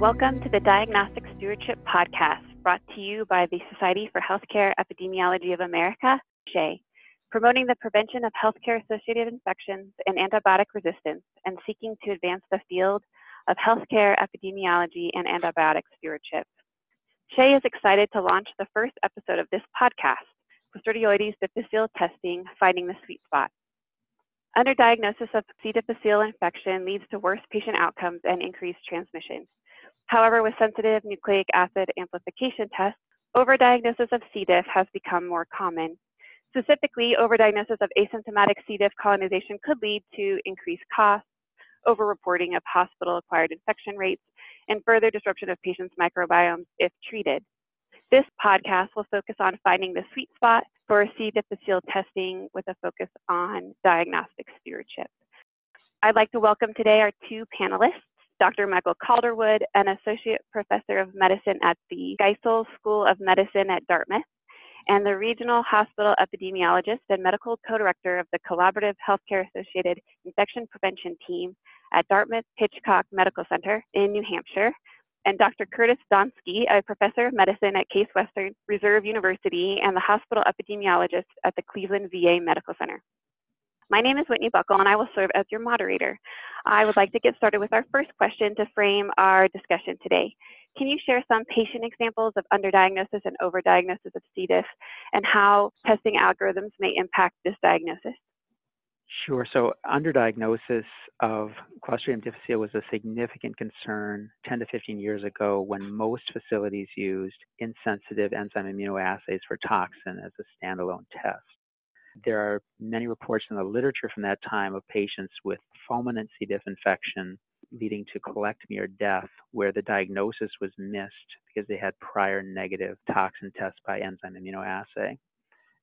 Welcome to the Diagnostic Stewardship Podcast, brought to you by the Society for Healthcare Epidemiology of America, SHEA, promoting the prevention of healthcare associated infections and antibiotic resistance and seeking to advance the field of healthcare epidemiology and antibiotic stewardship. SHEA is excited to launch the first episode of this podcast, Clostridioides difficile testing, finding the sweet spot. Underdiagnosis of C. difficile infection leads to worse patient outcomes and increased transmission. However, with sensitive nucleic acid amplification tests, overdiagnosis of C. diff has become more common. Specifically, overdiagnosis of asymptomatic C. diff colonization could lead to increased costs, overreporting of hospital-acquired infection rates, and further disruption of patients' microbiomes if treated. This podcast will focus on finding the sweet spot for C. difficile testing with a focus on diagnostic stewardship. I'd like to welcome today our two panelists, Dr. Michael Calderwood, an associate professor of medicine at the Geisel School of Medicine at Dartmouth, and the regional hospital epidemiologist and medical co-director of the Collaborative Healthcare Associated Infection Prevention Team at Dartmouth Hitchcock Medical Center in New Hampshire, and Dr. Curtis Donskey, a professor of medicine at Case Western Reserve University and the hospital epidemiologist at the Cleveland VA Medical Center. My name is Whitney Buckel, and I will serve as your moderator. I would like to get started with our first question to frame our discussion today. Can you share some patient examples of underdiagnosis and overdiagnosis of C. diff and how testing algorithms may impact this diagnosis? Sure. So underdiagnosis of Clostridium difficile was a significant concern 10 to 15 years ago when most facilities used insensitive enzyme immunoassays for toxin as a standalone test. There are many reports in the literature from that time of patients with fulminant C. diff infection leading to colectomy or death where the diagnosis was missed because they had prior negative toxin tests by enzyme immunoassay.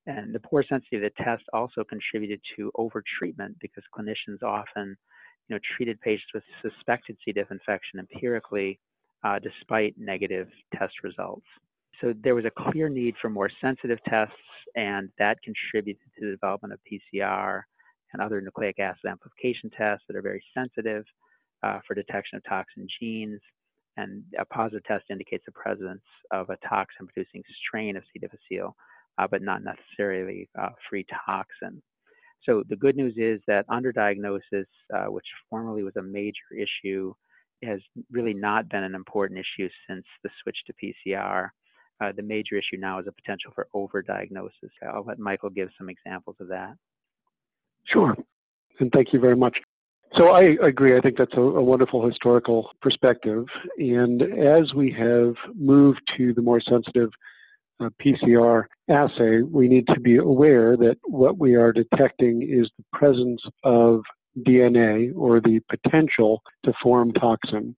And the poor sensitivity of the test also contributed to overtreatment because clinicians often you know, treated patients with suspected C. diff infection empirically uh, despite negative test results. So there was a clear need for more sensitive tests, and that contributed to the development of PCR and other nucleic acid amplification tests that are very sensitive uh, for detection of toxin genes. And a positive test indicates the presence of a toxin producing strain of C. difficile uh, but not necessarily uh, free toxin. So the good news is that underdiagnosis, uh, which formerly was a major issue, has really not been an important issue since the switch to PCR. Uh, the major issue now is a potential for overdiagnosis. I'll let Michael give some examples of that. Sure, and thank you very much. So I agree. I think that's a, a, wonderful historical perspective. And as we have moved to the more sensitive uh, PCR assay, we need to be aware that what we are detecting is the presence of DNA or the potential to form toxin.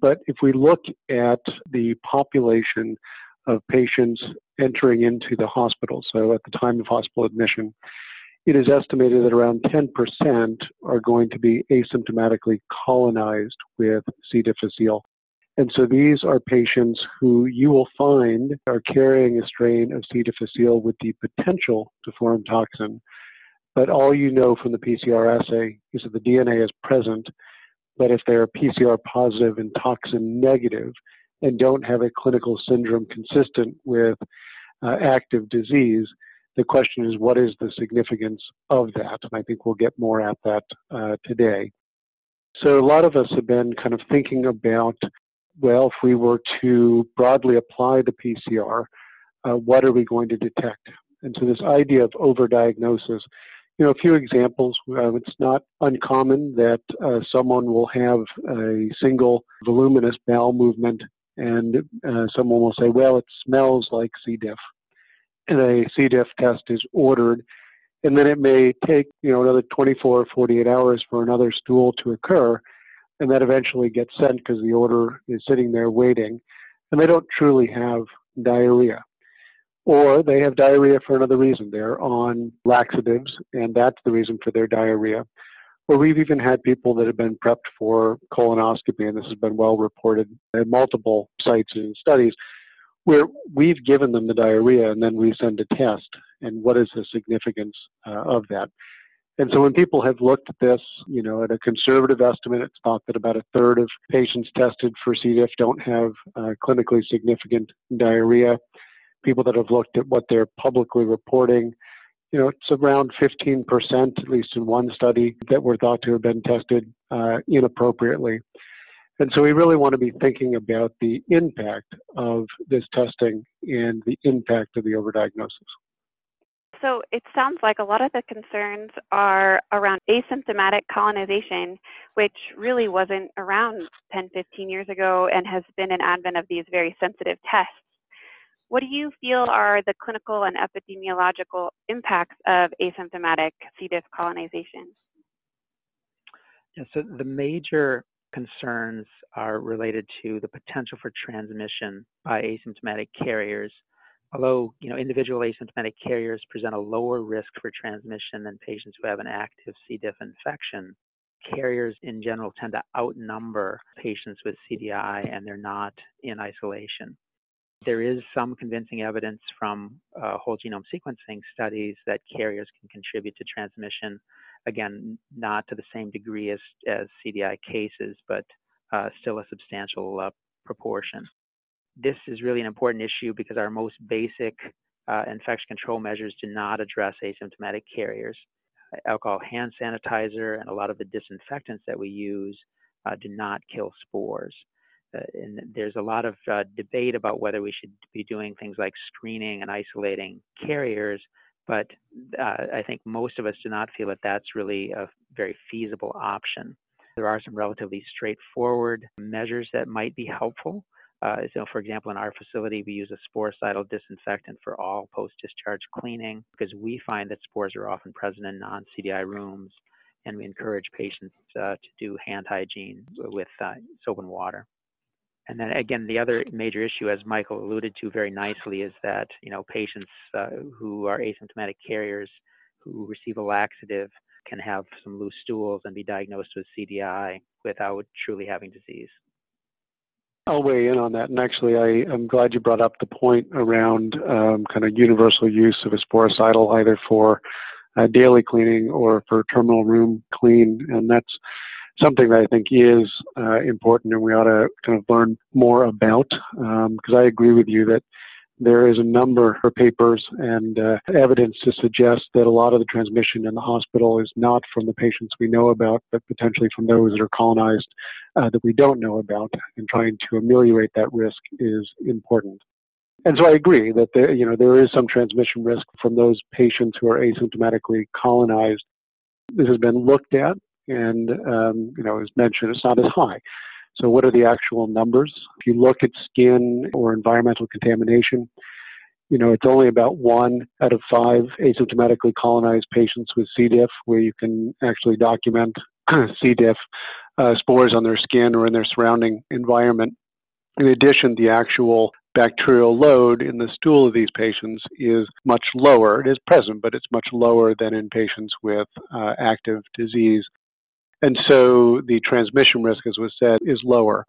But if we look at the population of patients entering into the hospital, so at the time of hospital admission, it is estimated that around 10% are going to be asymptomatically colonized with C. difficile. And so these are patients who you will find are carrying a strain of C. difficile with the potential to form toxin. But all you know from the PCR assay is that the DNA is present, but if they're PCR positive and toxin negative and don't have a clinical syndrome consistent with uh, active disease, the question is what is the significance of that? And I think we'll get more at that uh, today. So a lot of us have been kind of thinking about well, if we were to broadly apply the PCR, uh, what are we going to detect? And so this idea of overdiagnosis, you know, a few examples. Uh, it's not uncommon that uh, someone will have a single voluminous bowel movement, and uh, someone will say, "Well, it smells like C. diff," and a C. diff test is ordered, and then it may take you know another 24 or 48 hours for another stool to occur, and that eventually gets sent because the order is sitting there waiting, and they don't truly have diarrhea. Or they have diarrhea for another reason. They're on laxatives, and that's the reason for their diarrhea. Or we've even had people that have been prepped for colonoscopy, and this has been well reported at multiple sites and studies, where we've given them the diarrhea and then we send a test. And what is the significance uh, of that? And so when people have looked at this, you know, at a conservative estimate, it's thought that about a third of patients tested for C. diff don't have uh, clinically significant diarrhea. People that have looked at what they're publicly reporting, you know, it's around 15%, at least in one study, that were thought to have been tested uh, inappropriately. And so we really want to be thinking about the impact of this testing and the impact of the overdiagnosis. So it sounds like a lot of the concerns are around asymptomatic colonization, which really wasn't around 10, 15 years ago and has been an advent of these very sensitive tests. What do you feel are the clinical and epidemiological impacts of asymptomatic C. diff colonization? Yeah, so the major concerns are related to the potential for transmission by asymptomatic carriers. Although, you know, individual asymptomatic carriers present a lower risk for transmission than patients who have an active C. diff infection, carriers in general tend to outnumber patients with CDI and they're not in isolation. There is some convincing evidence from uh, whole genome sequencing studies that carriers can contribute to transmission. Again, not to the same degree as, as CDI cases, but uh, still a substantial uh, proportion. This is really an important issue because our most basic uh, infection control measures do not address asymptomatic carriers. Alcohol hand sanitizer and a lot of the disinfectants that we use uh, do not kill spores. Uh, and there's a lot of uh, debate about whether we should be doing things like screening and isolating carriers, but uh, I think most of us do not feel that that's really a very feasible option. There are some relatively straightforward measures that might be helpful. Uh, so, for example, in our facility, we use a sporicidal disinfectant for all post-discharge cleaning because we find that spores are often present in non-CDI rooms, and we encourage patients uh, to do hand hygiene with uh, soap and water. And then again, the other major issue, as Michael alluded to very nicely, is that you know patients uh, who are asymptomatic carriers who receive a laxative can have some loose stools and be diagnosed with CDI without truly having disease. I'll weigh in on that. And actually, I, am glad you brought up the point around um, kind of universal use of sporicidal either for uh, daily cleaning or for terminal room clean. And that's something that I think is uh, important and we ought to kind of learn more about because um, I agree with you that there is a number of papers and uh, evidence to suggest that a lot of the transmission in the hospital is not from the patients we know about, but potentially from those that are colonized uh, that we don't know about. And trying to ameliorate that risk is important. And so I agree that there, you know, there is some transmission risk from those patients who are asymptomatically colonized. This has been looked at and um, you know, as mentioned, it's not as high. So, what are the actual numbers? If you look at skin or environmental contamination, you know, it's only about one out of five asymptomatically colonized patients with C. diff where you can actually document C. diff uh, spores on their skin or in their surrounding environment. In addition, the actual bacterial load in the stool of these patients is much lower. It is present, but it's much lower than in patients with uh, active disease. And so the transmission risk, as was said, is lower.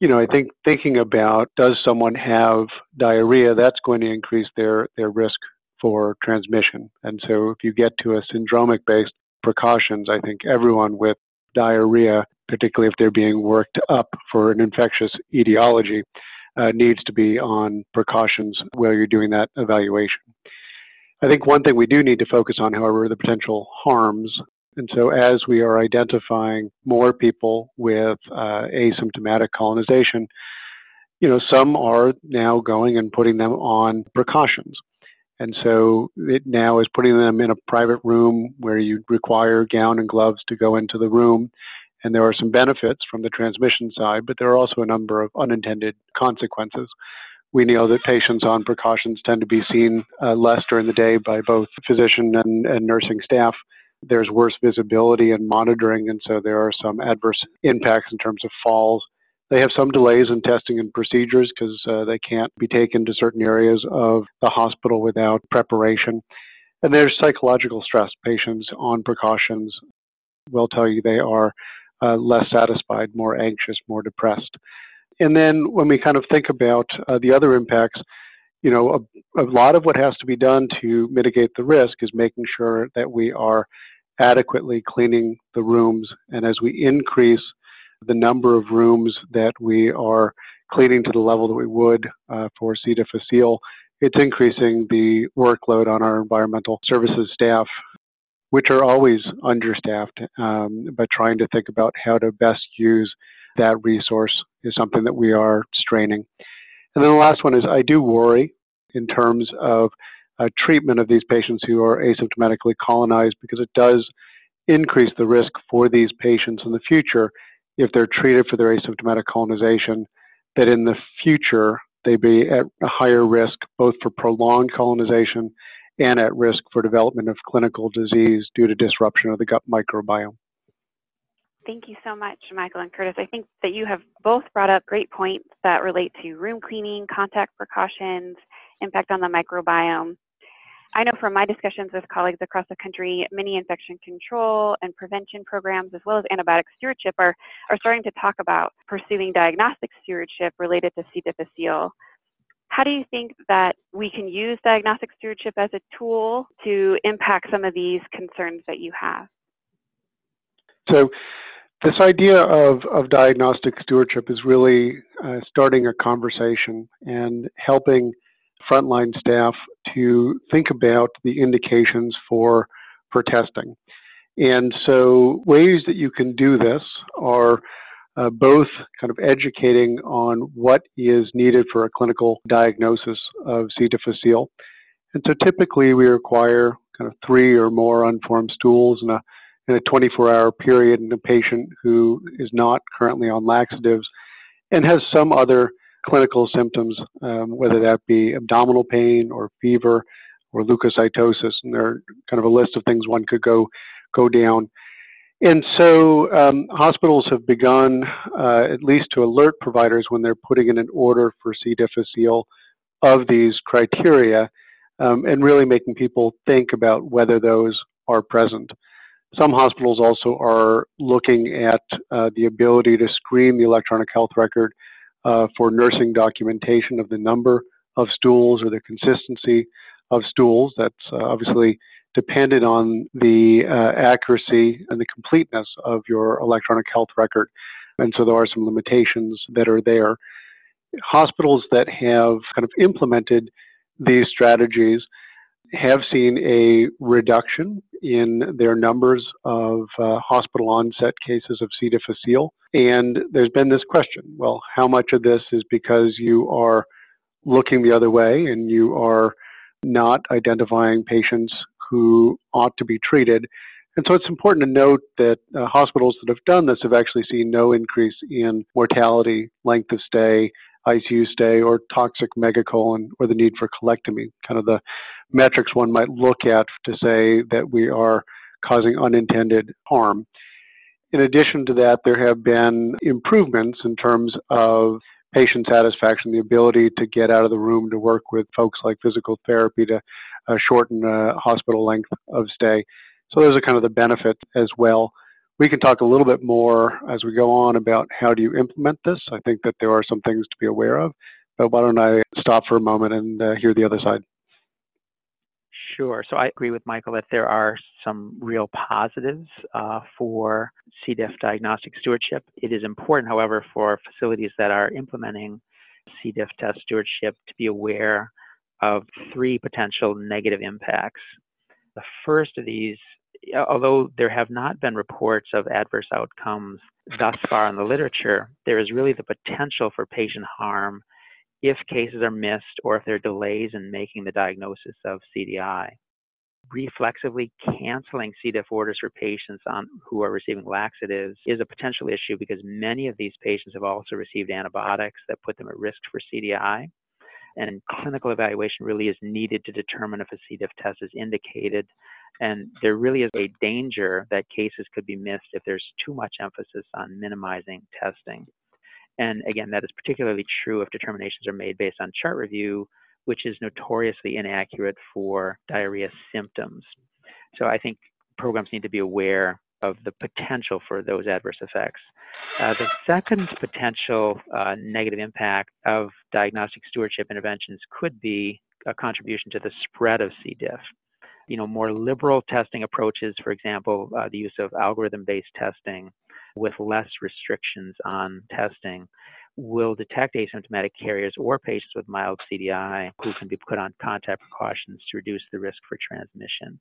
You know, I think thinking about does someone have diarrhea, that's going to increase their, their risk for transmission. And so if you get to a syndromic based precautions, I think everyone with diarrhea, particularly if they're being worked up for an infectious etiology, uh, needs to be on precautions while you're doing that evaluation. I think one thing we do need to focus on, however, are the potential harms and so, as we are identifying more people with uh, asymptomatic colonization, you know, some are now going and putting them on precautions. And so it now is putting them in a private room where you require gown and gloves to go into the room. And there are some benefits from the transmission side, but there are also a number of unintended consequences. We know that patients on precautions tend to be seen uh, less during the day by both physician and, and nursing staff there's worse visibility and monitoring, and so there are some adverse impacts in terms of falls. They have some delays in testing and procedures because uh, they can't be taken to certain areas of the hospital without preparation. And there's psychological stress. Patients on precautions will tell you they are uh, less satisfied, more anxious, more depressed. And then when we kind of think about uh, the other impacts, you know, a, a, lot of what has to be done to mitigate the risk is making sure that we are adequately cleaning the rooms. And as we increase the number of rooms that we are cleaning to the level that we would uh, for C. difficile, it's increasing the workload on our environmental services staff, which are always understaffed, um, but trying to think about how to best use that resource is something that we are straining. And then the last one is I do worry in terms of uh, treatment of these patients who are asymptomatically colonized because it does increase the risk for these patients in the future if they're treated for their asymptomatic colonization, that in the future they be at a higher risk both for prolonged colonization and at risk for development of clinical disease due to disruption of the gut microbiome. Thank you so much, Michael and Curtis. I think that you have both brought up great points that relate to room cleaning, contact precautions, impact on the microbiome. I know from my discussions with colleagues across the country, many infection control and prevention programs, as well as antibiotic stewardship, are, are starting to talk about pursuing diagnostic stewardship related to C. difficile. How do you think that we can use diagnostic stewardship as a tool to impact some of these concerns that you have? So, this idea of, of diagnostic stewardship is really uh, starting a conversation and helping frontline staff to think about the indications for, for testing. And so, ways that you can do this are uh, both kind of educating on what is needed for a clinical diagnosis of C. difficile. And so, typically, we require kind of three or more unformed stools in a, in a 24 hour period in a patient who is not currently on laxatives and has some other clinical symptoms, um, whether that be abdominal pain or fever or leukocytosis. And there are kind of a list of things one could go go down. And so um, hospitals have begun, uh, at least to alert providers when they're putting in an order for C. difficile of these criteria, um, and really making people think about whether those are present. Some hospitals also are looking at uh, the ability to screen the electronic health record uh, for nursing documentation of the number of stools or the consistency of stools. That's uh, obviously dependent on the uh, accuracy and the completeness of your electronic health record. And so there are some limitations that are there. Hospitals that have kind of implemented these strategies have seen a reduction in their numbers of uh, hospital onset cases of C. difficile. And there's been this question well, how much of this is because you are looking the other way and you are not identifying patients who ought to be treated? And so it's important to note that uh, hospitals that have done this have actually seen no increase in mortality, length of stay, ICU stay, or toxic megacolon, or the need for colectomy, kind of the metrics one might look at to say that we are causing unintended harm. In addition to that, there have been improvements in terms of patient satisfaction, the ability to get out of the room to work with folks like physical therapy to uh, shorten uh, hospital length of stay. So those are kind of the benefits as well. We can talk a little bit more as we go on about how do you implement this. I think that there are some things to be aware of, but why don't I stop for a moment and uh, hear the other side? Sure. So I agree with Michael that there are some real positives uh, for C. diff diagnostic stewardship. It is important, however, for facilities that are implementing C. diff test stewardship to be aware of three potential negative impacts. The first of these, although there have not been reports of adverse outcomes thus far in the literature, there is really the potential for patient harm if cases are missed or if there are delays in making the diagnosis of CDI. Reflexively canceling C. diff orders for patients on, who are receiving laxatives is a potential issue because many of these patients have also received antibiotics that put them at risk for CDI. And clinical evaluation really is needed to determine if a C. diff test is indicated. And there really is a danger that cases could be missed if there's too much emphasis on minimizing testing. And again, that is particularly true if determinations are made based on chart review, which is notoriously inaccurate for diarrhea symptoms. So I think programs need to be aware of the potential for those adverse effects. Uh, the second potential uh, negative impact of diagnostic stewardship interventions could be a contribution to the spread of C. diff. you know, more liberal testing approaches, for example, uh, the use of algorithm-based testing with less restrictions on testing, will detect asymptomatic carriers or patients with mild CDI who can be put on contact precautions to reduce the risk for transmission.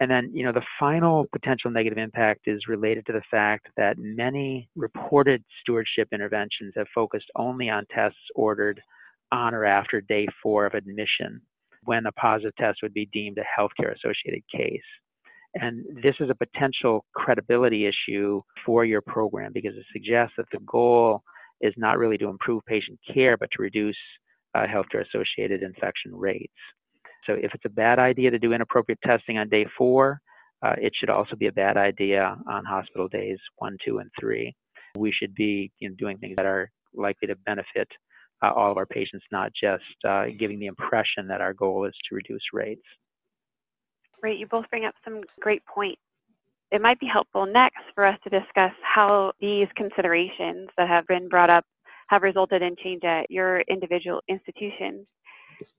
And then, you know, the final potential negative impact is related to the fact that many reported stewardship interventions have focused only on tests ordered on or after day four of admission, when a positive test would be deemed a healthcare associated case. And this is a potential credibility issue for your program because it suggests that the goal is not really to improve patient care, but to reduce uh, healthcare associated infection rates. So if it's a bad idea to do inappropriate testing on day four, uh, it should also be a bad idea on hospital days one, two, and three. We should be you know, doing things that are likely to benefit uh, all of our patients, not just uh, giving the impression that our goal is to reduce rates. Great. You both bring up some great points. It might be helpful next for us to discuss how these considerations that have been brought up have resulted in change at your individual institutions.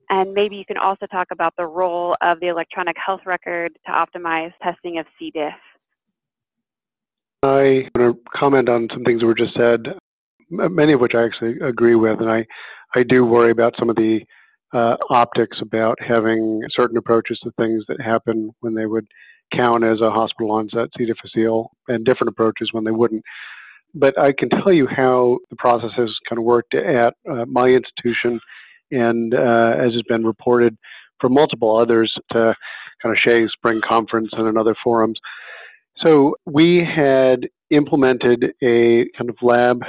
And maybe you can also talk about the role of the electronic health record to optimize testing of C. diff. I want to comment on some things that were just said, many of which I actually agree with, and I, I do worry about some of the uh, optics about having certain approaches to things that happen when they would count as a hospital onset C. difficile and different approaches when they wouldn't. But I can tell you how the process has kind of worked at uh, my institution and uh, as has been reported from multiple others to kind of SHEA Spring Conference and in other forums. So we had implemented a kind of lab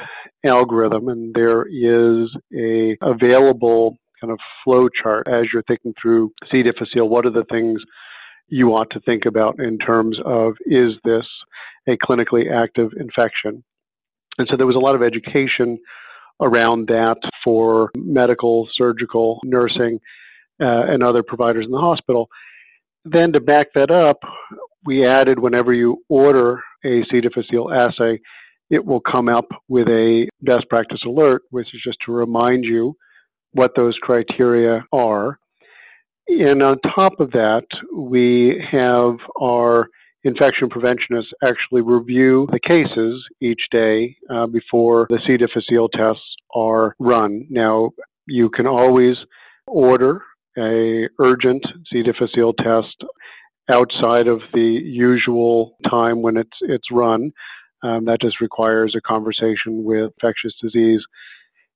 algorithm, and there is a available kind of flow chart as you're thinking through C. difficile. What are the things you want to think about in terms of is this a clinically active infection? And so there was a lot of education around that for medical, surgical, nursing, uh, and other providers in the hospital. Then to back that up, we added whenever you order a C. difficile assay, it will come up with a best practice alert, which is just to remind you what those criteria are. And on top of that, we have our infection preventionists actually review the cases each day uh, before the C. difficile tests are run. Now, you can always order a urgent C. difficile test outside of the usual time when it's it's run. Um, that just requires a conversation with infectious disease.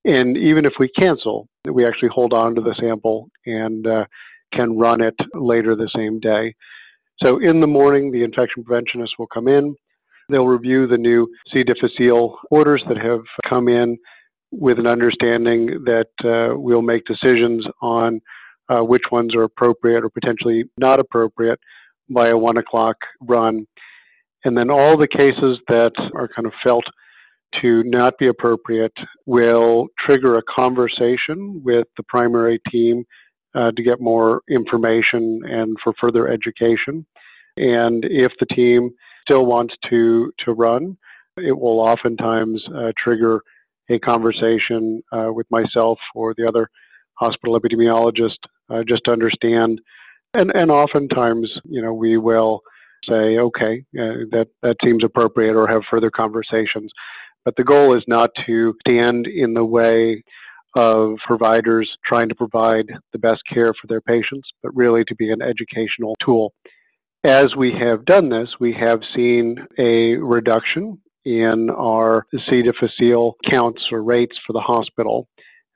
And even if we cancel, we actually hold on to the sample and uh, can run it later the same day. So in the morning, the infection preventionists will come in. They'll review the new C. difficile orders that have come in with an understanding that uh, we'll make decisions on uh, which ones are appropriate or potentially not appropriate by a one o'clock run. And then all the cases that are kind of felt to not be appropriate will trigger a conversation with the primary team uh, to get more information and for further education. And if the team still wants to, to run, it will oftentimes uh, trigger a conversation uh, with myself or the other hospital epidemiologist uh, just to understand. And, and oftentimes, you know, we will say, okay, uh, that, that seems appropriate or have further conversations. But the goal is not to stand in the way of providers trying to provide the best care for their patients, but really to be an educational tool. As we have done this, we have seen a reduction in our C. difficile counts or rates for the hospital.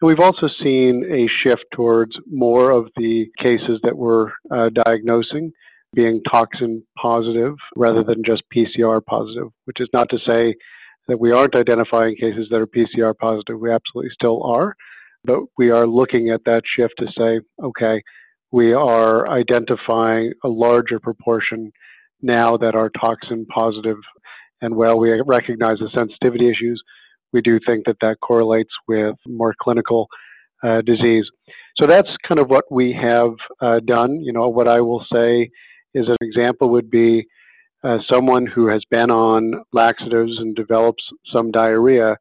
And we've also seen a shift towards more of the cases that we're uh, diagnosing being toxin positive rather than just PCR positive, which is not to say that we aren't identifying cases that are PCR positive. We absolutely still are. But we are looking at that shift to say, okay, we are identifying a larger proportion now that are toxin positive. And while we recognize the sensitivity issues, we do think that that correlates with more clinical uh, disease. So that's kind of what we have uh, done. You know, what I will say is an example would be uh, someone who has been on laxatives and develops some diarrhea,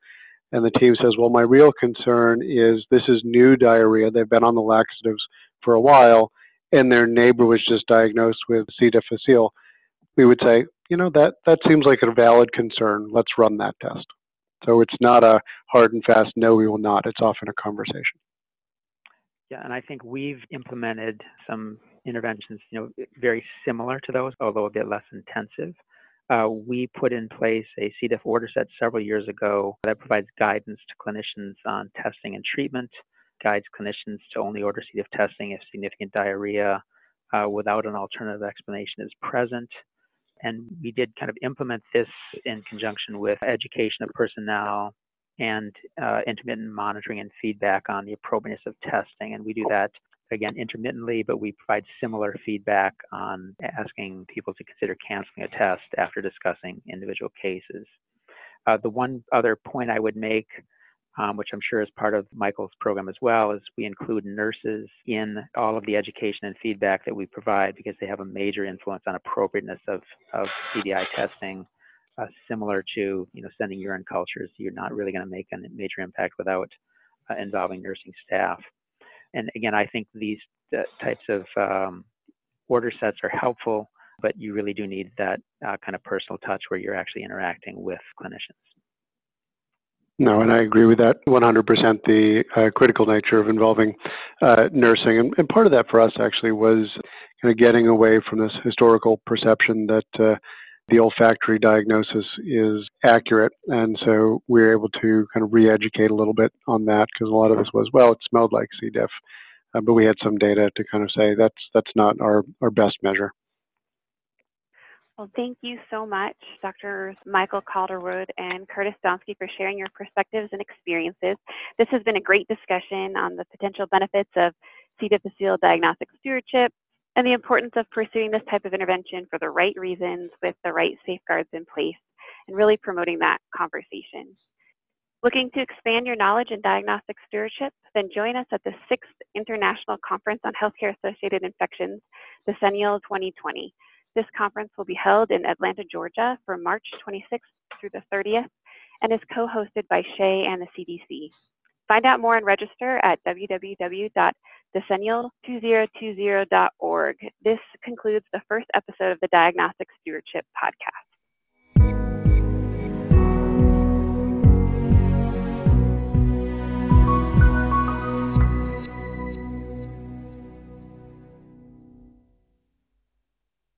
and the team says, Well, my real concern is this is new diarrhea. They've been on the laxatives for a while, and their neighbor was just diagnosed with C. difficile, we would say, you know, that, that seems like a valid concern. Let's run that test. So it's not a hard and fast, no, we will not. It's often a conversation. Yeah, and I think we've implemented some interventions, you know, very similar to those, although a bit less intensive. Uh, we put in place a C. diff order set several years ago that provides guidance to clinicians on testing and treatment, guides clinicians to only order C. diff testing if significant diarrhea uh, without an alternative explanation is present. And we did kind of implement this in conjunction with education of personnel and uh, intermittent monitoring and feedback on the appropriateness of testing. And we do that again intermittently, but we provide similar feedback on asking people to consider canceling a test after discussing individual cases. Uh, the one other point I would make, um, which I'm sure is part of Michael's program as well, is we include nurses in all of the education and feedback that we provide because they have a major influence on appropriateness of, of CDI testing. Uh, similar to you know sending urine cultures, you're not really going to make a major impact without uh, involving nursing staff. And again, I think these types of um, order sets are helpful, but you really do need that uh, kind of personal touch where you're actually interacting with clinicians. No, and I agree with that 100%. The uh, critical nature of involving uh, nursing, and, and, part of that for us actually was kind of getting away from this historical perception that uh, the olfactory diagnosis is accurate. And so we were able to kind of re-educate a little bit on that because a lot of this was, well, it smelled like C. diff. Uh, but we had some data to kind of say that's that's not our, our best measure. Well, thank you so much, Dr. Michael Calderwood and Curtis Donskey, for sharing your perspectives and experiences. This has been a great discussion on the potential benefits of C. difficile diagnostic stewardship, and the importance of pursuing this type of intervention for the right reasons with the right safeguards in place and really promoting that conversation. Looking to expand your knowledge in diagnostic stewardship? Then join us at the sixth International Conference on Healthcare Associated Infections, Decennial 2020. This conference will be held in Atlanta, Georgia from March 26th through the 30th and is co-hosted by SHEA and the CDC. Find out more and register at www.decennial2020.org. This concludes the first episode of the Diagnostic Stewardship Podcast.